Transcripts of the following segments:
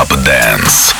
Club Dance.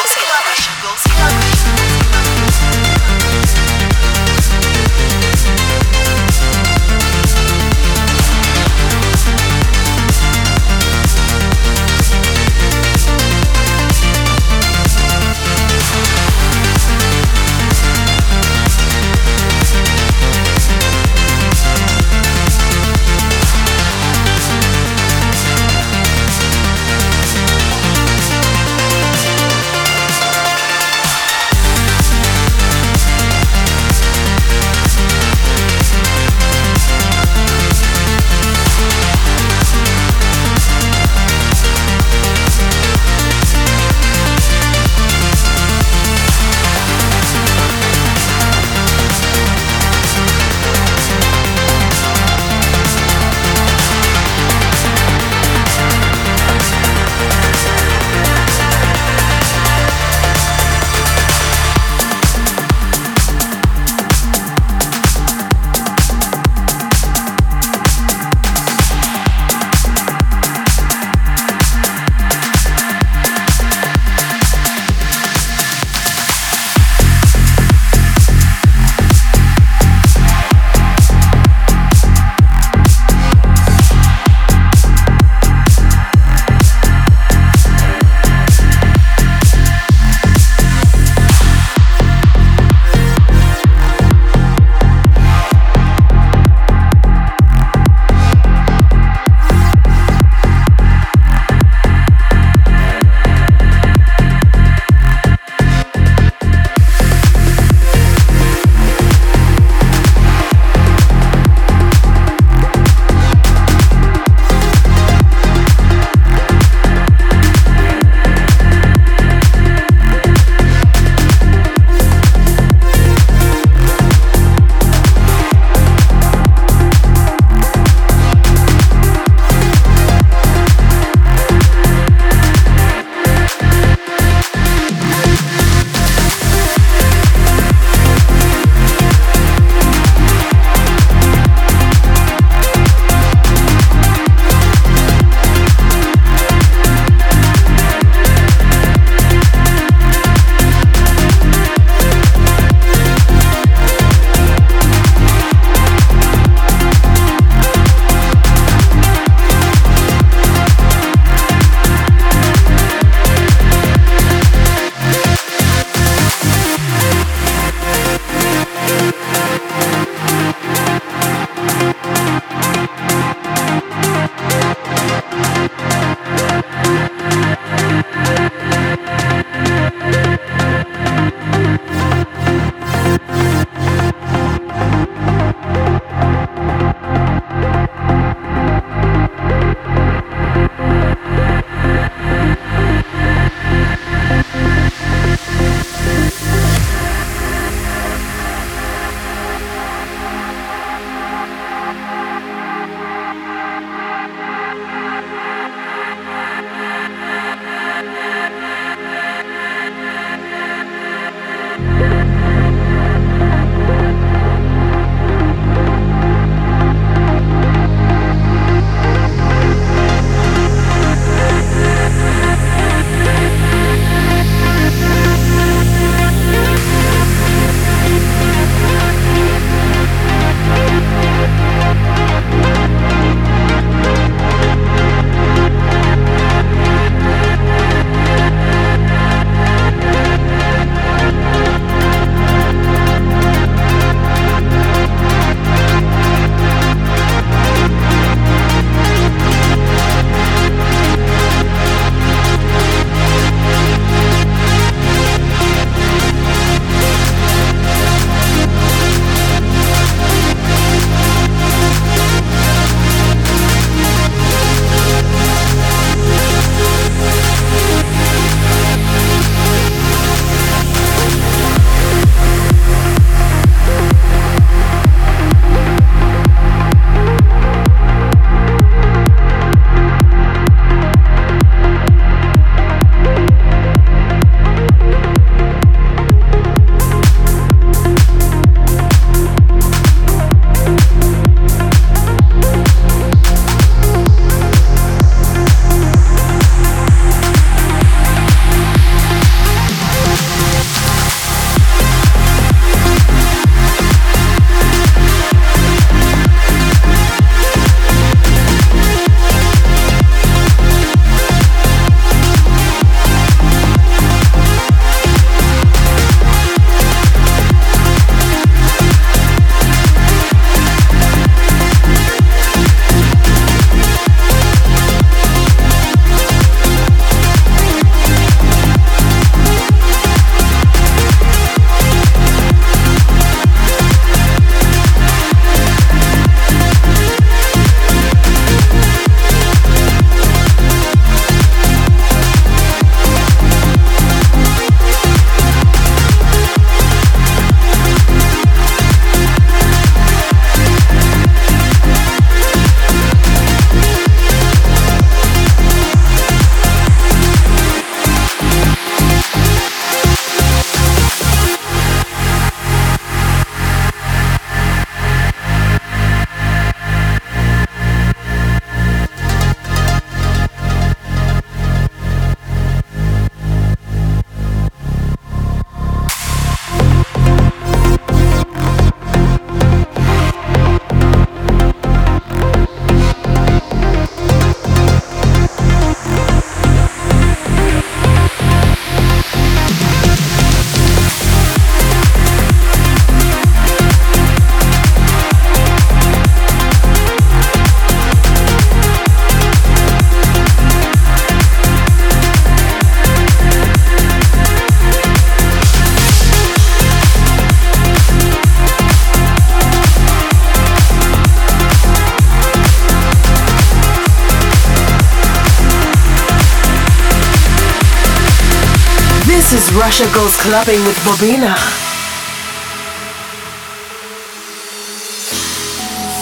Russia Goes Clubbing with Bobina.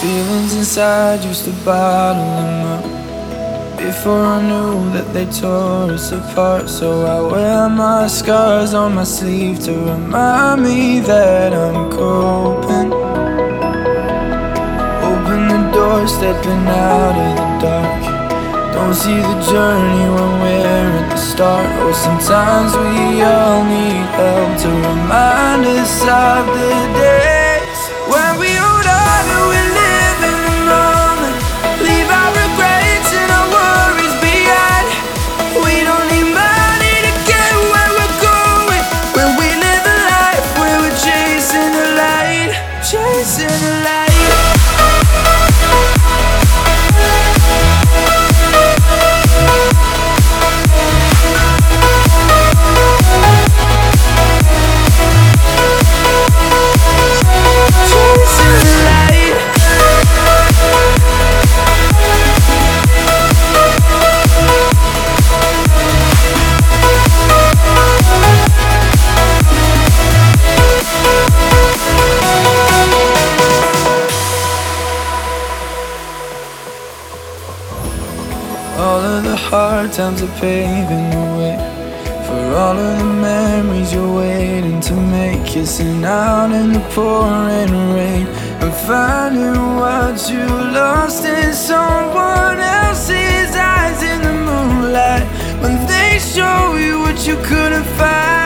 Feelings inside used to bottle them up. Before I knew that they tore us apart. So I wear my scars on my sleeve To remind me that I'm coping. Open the door, stepping out of the dark. Don't see the journey when we're start. Or sometimes we all need help to remind us of the days when we times are paving the way For all of the memories you're waiting to make. Kissing out in the pouring rain And finding what you lost in someone else's eyes in the moonlight. When they show you what you couldn't find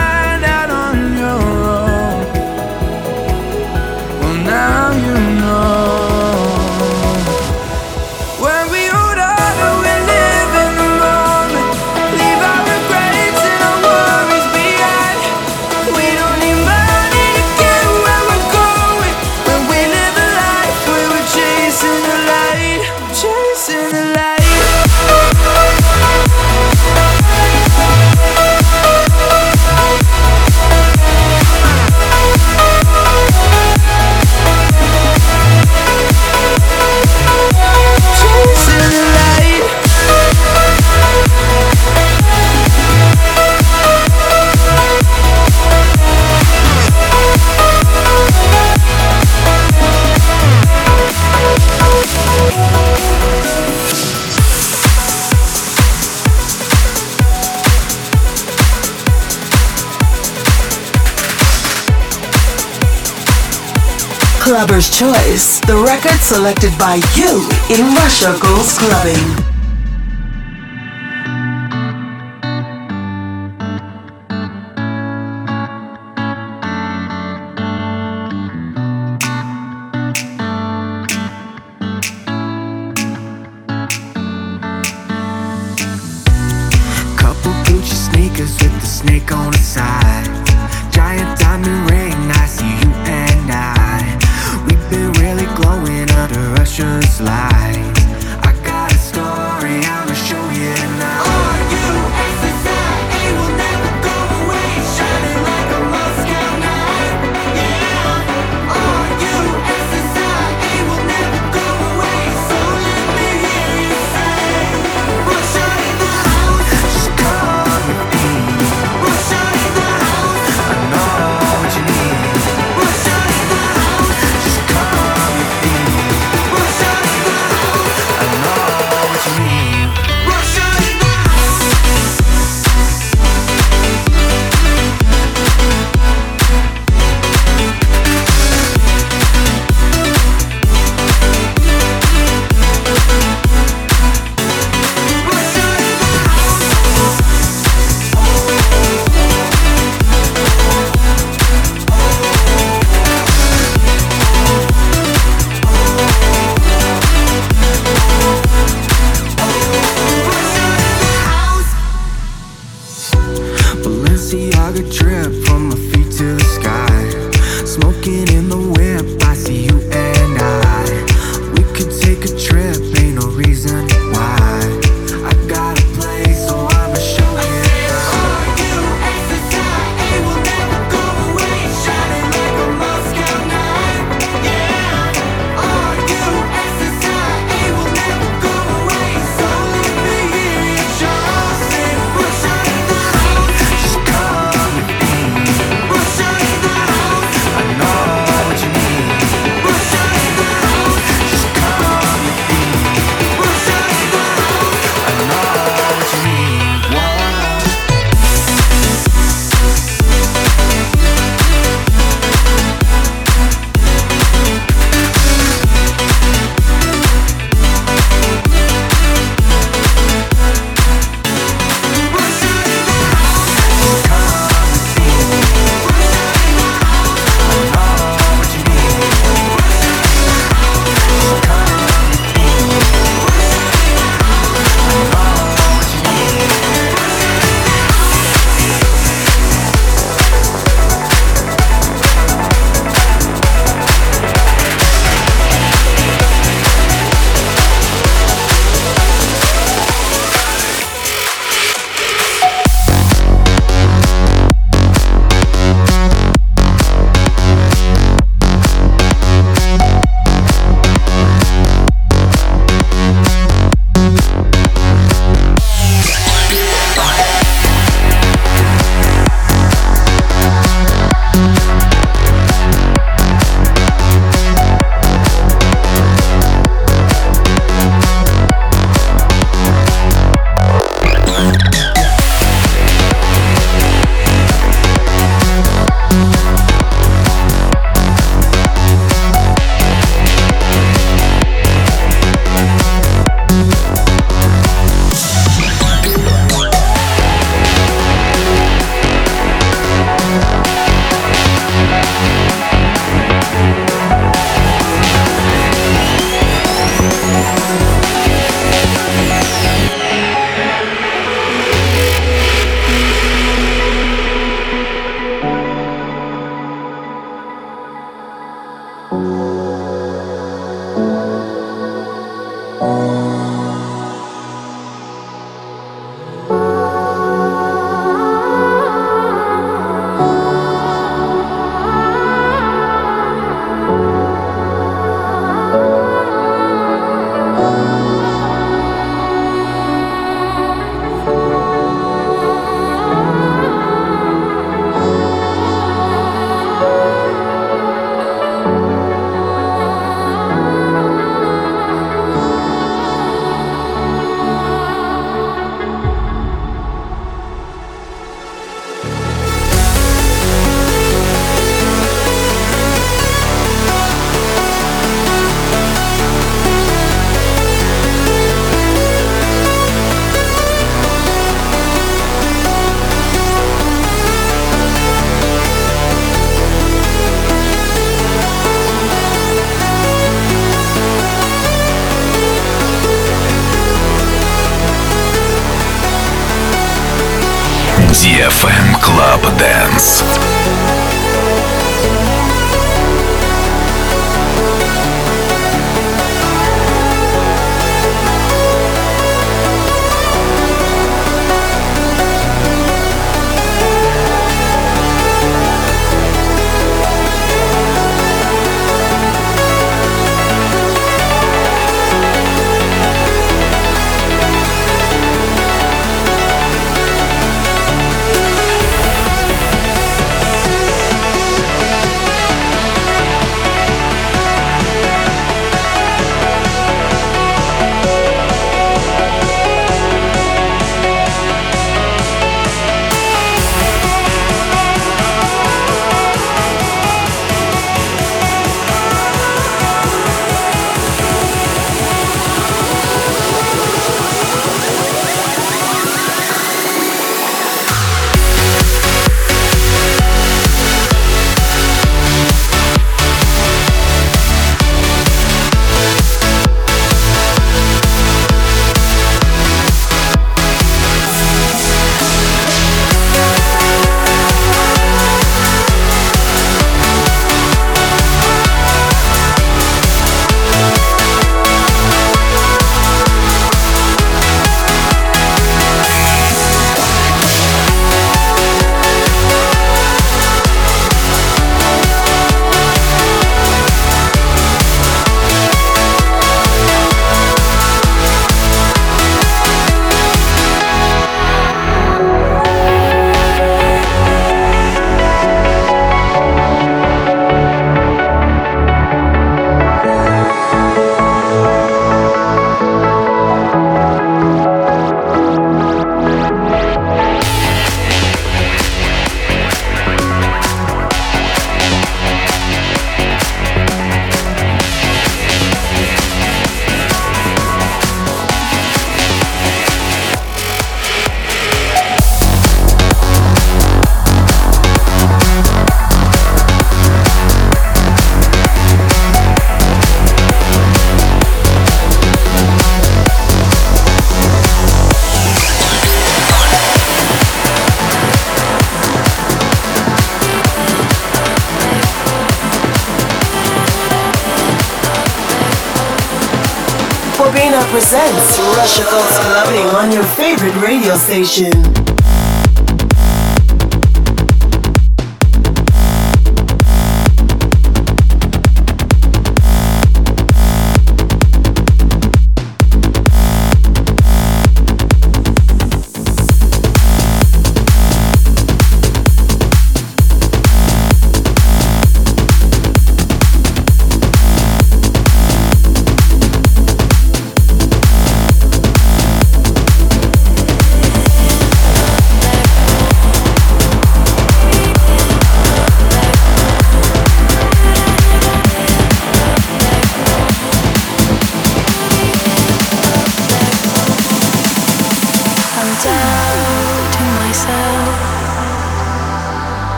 Clubber's Choice, the record selected by you in Russia Goes Clubbing. Dance. Favorite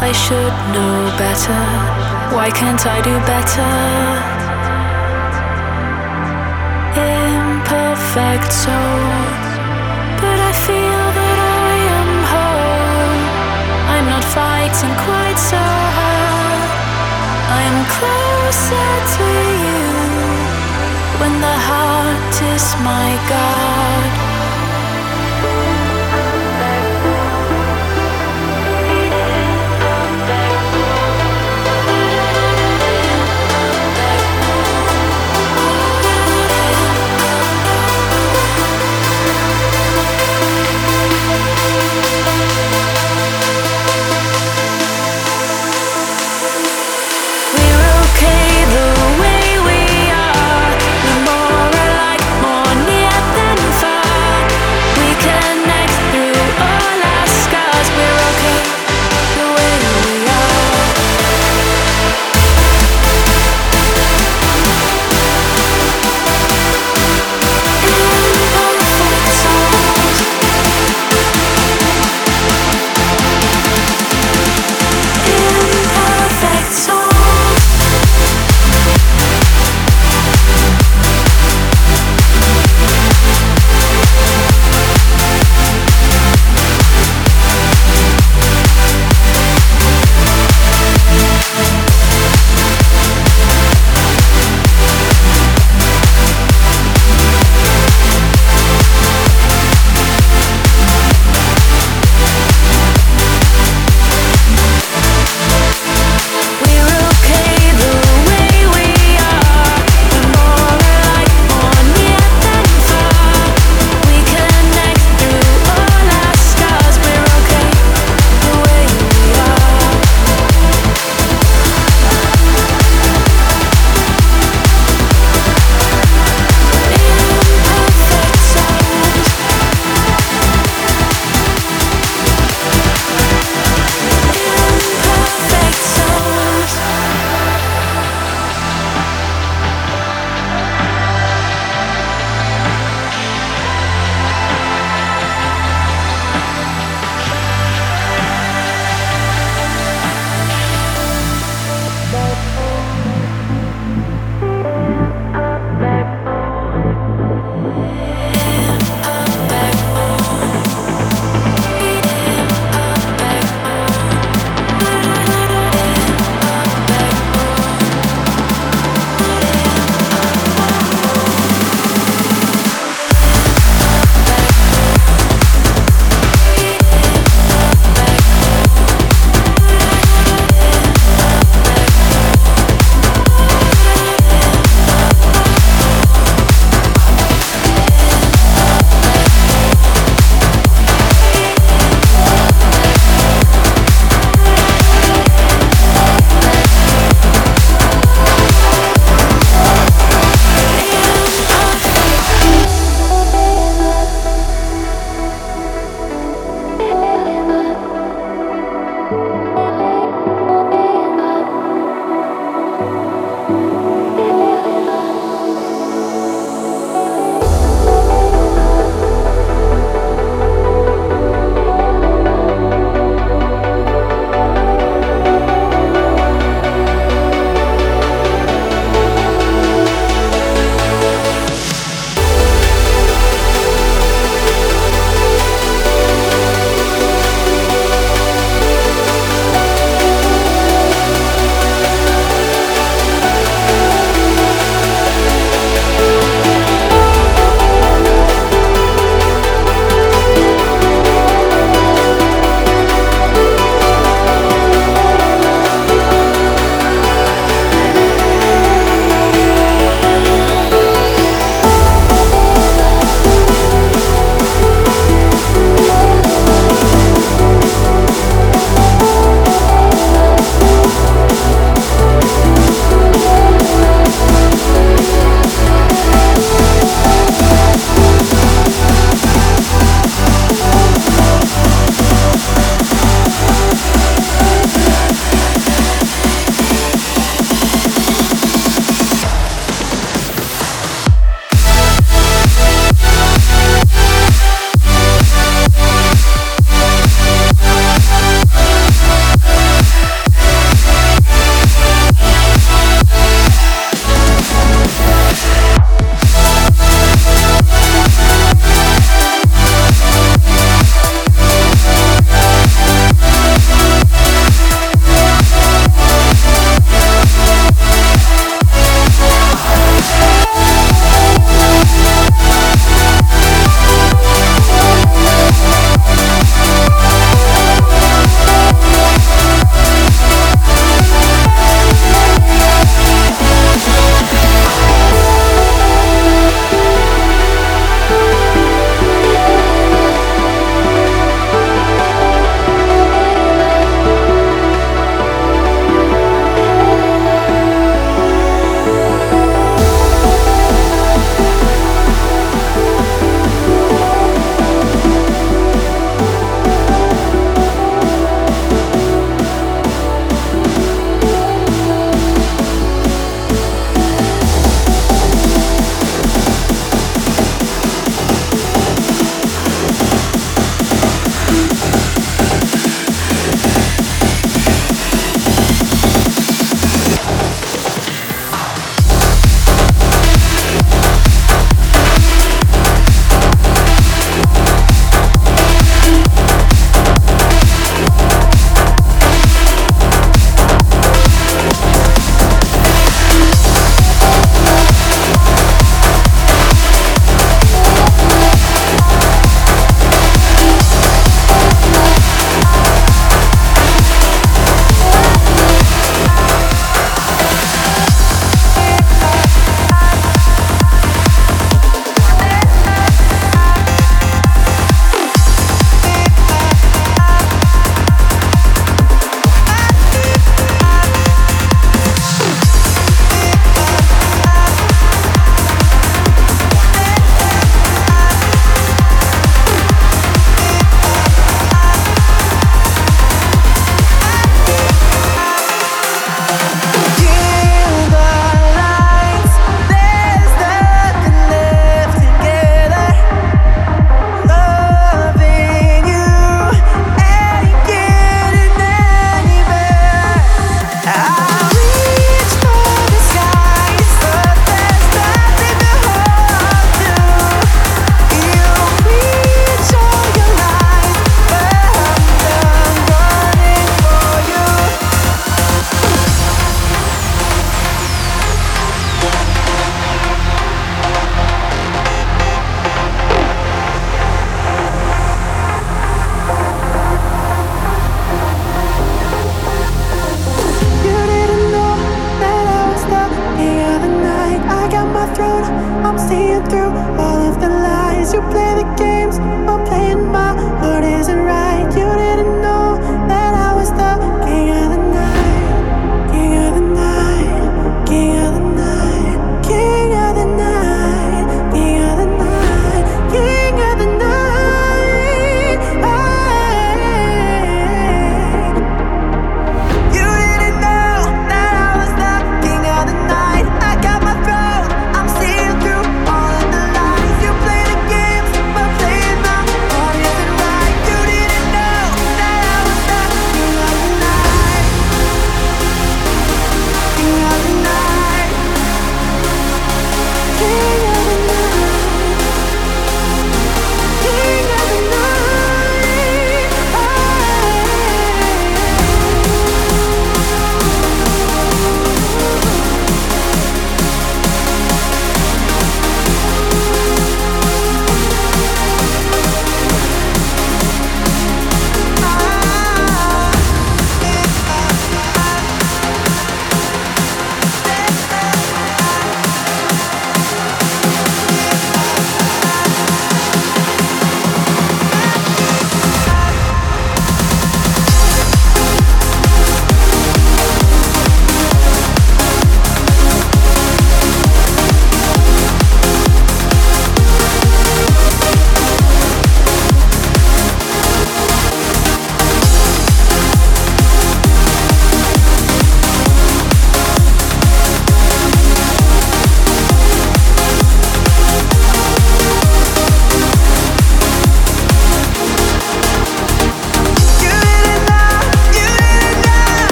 I should know better. Why can't I do better? Imperfect soul, but I feel that I am whole. I'm not fighting quite so hard. I'm closer to you when the heart is my God.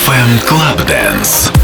DFM Club Dance.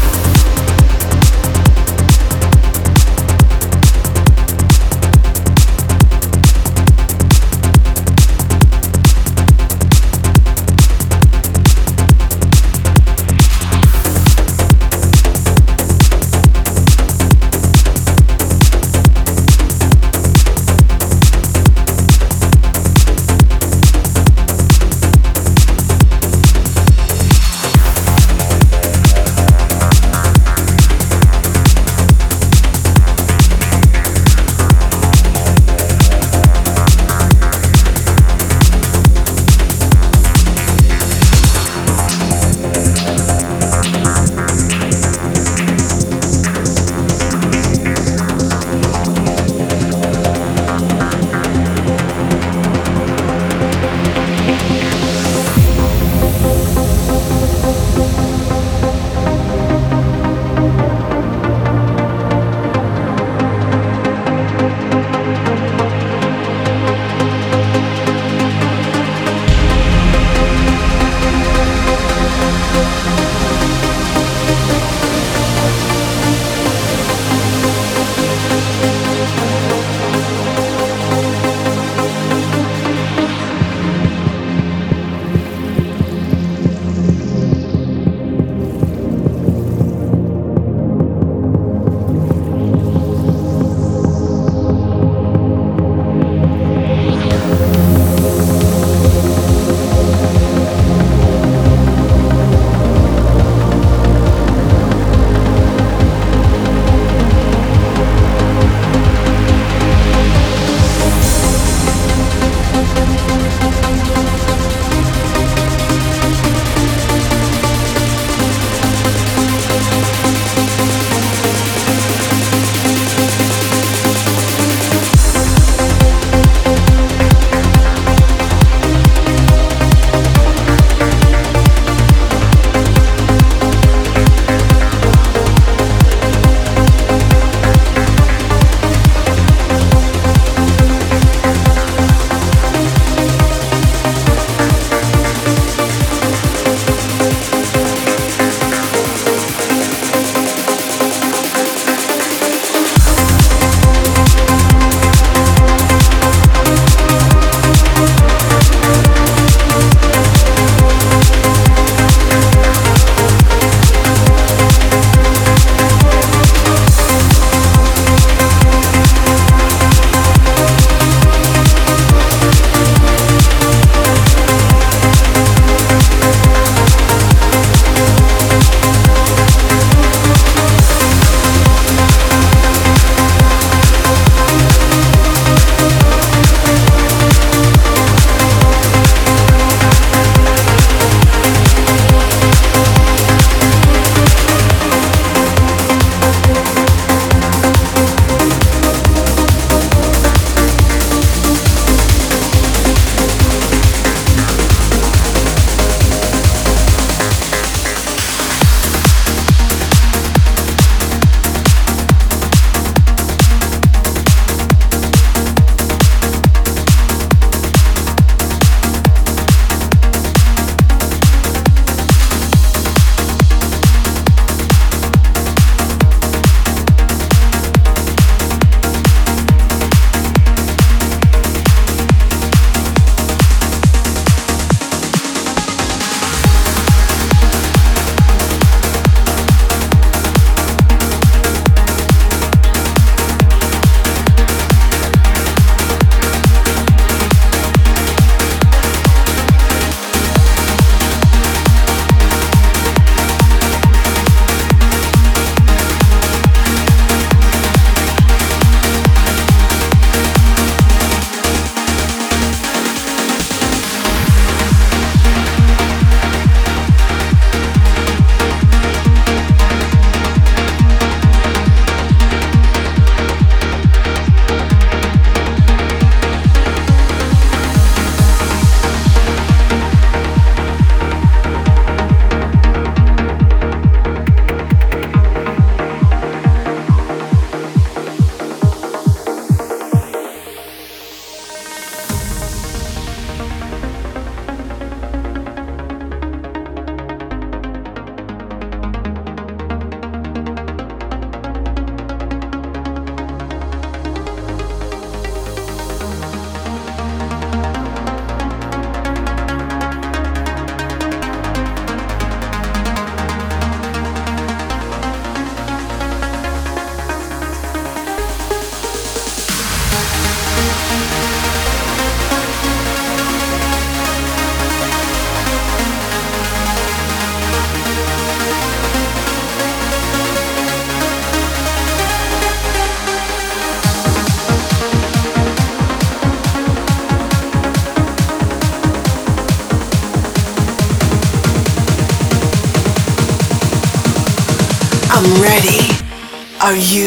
Are you?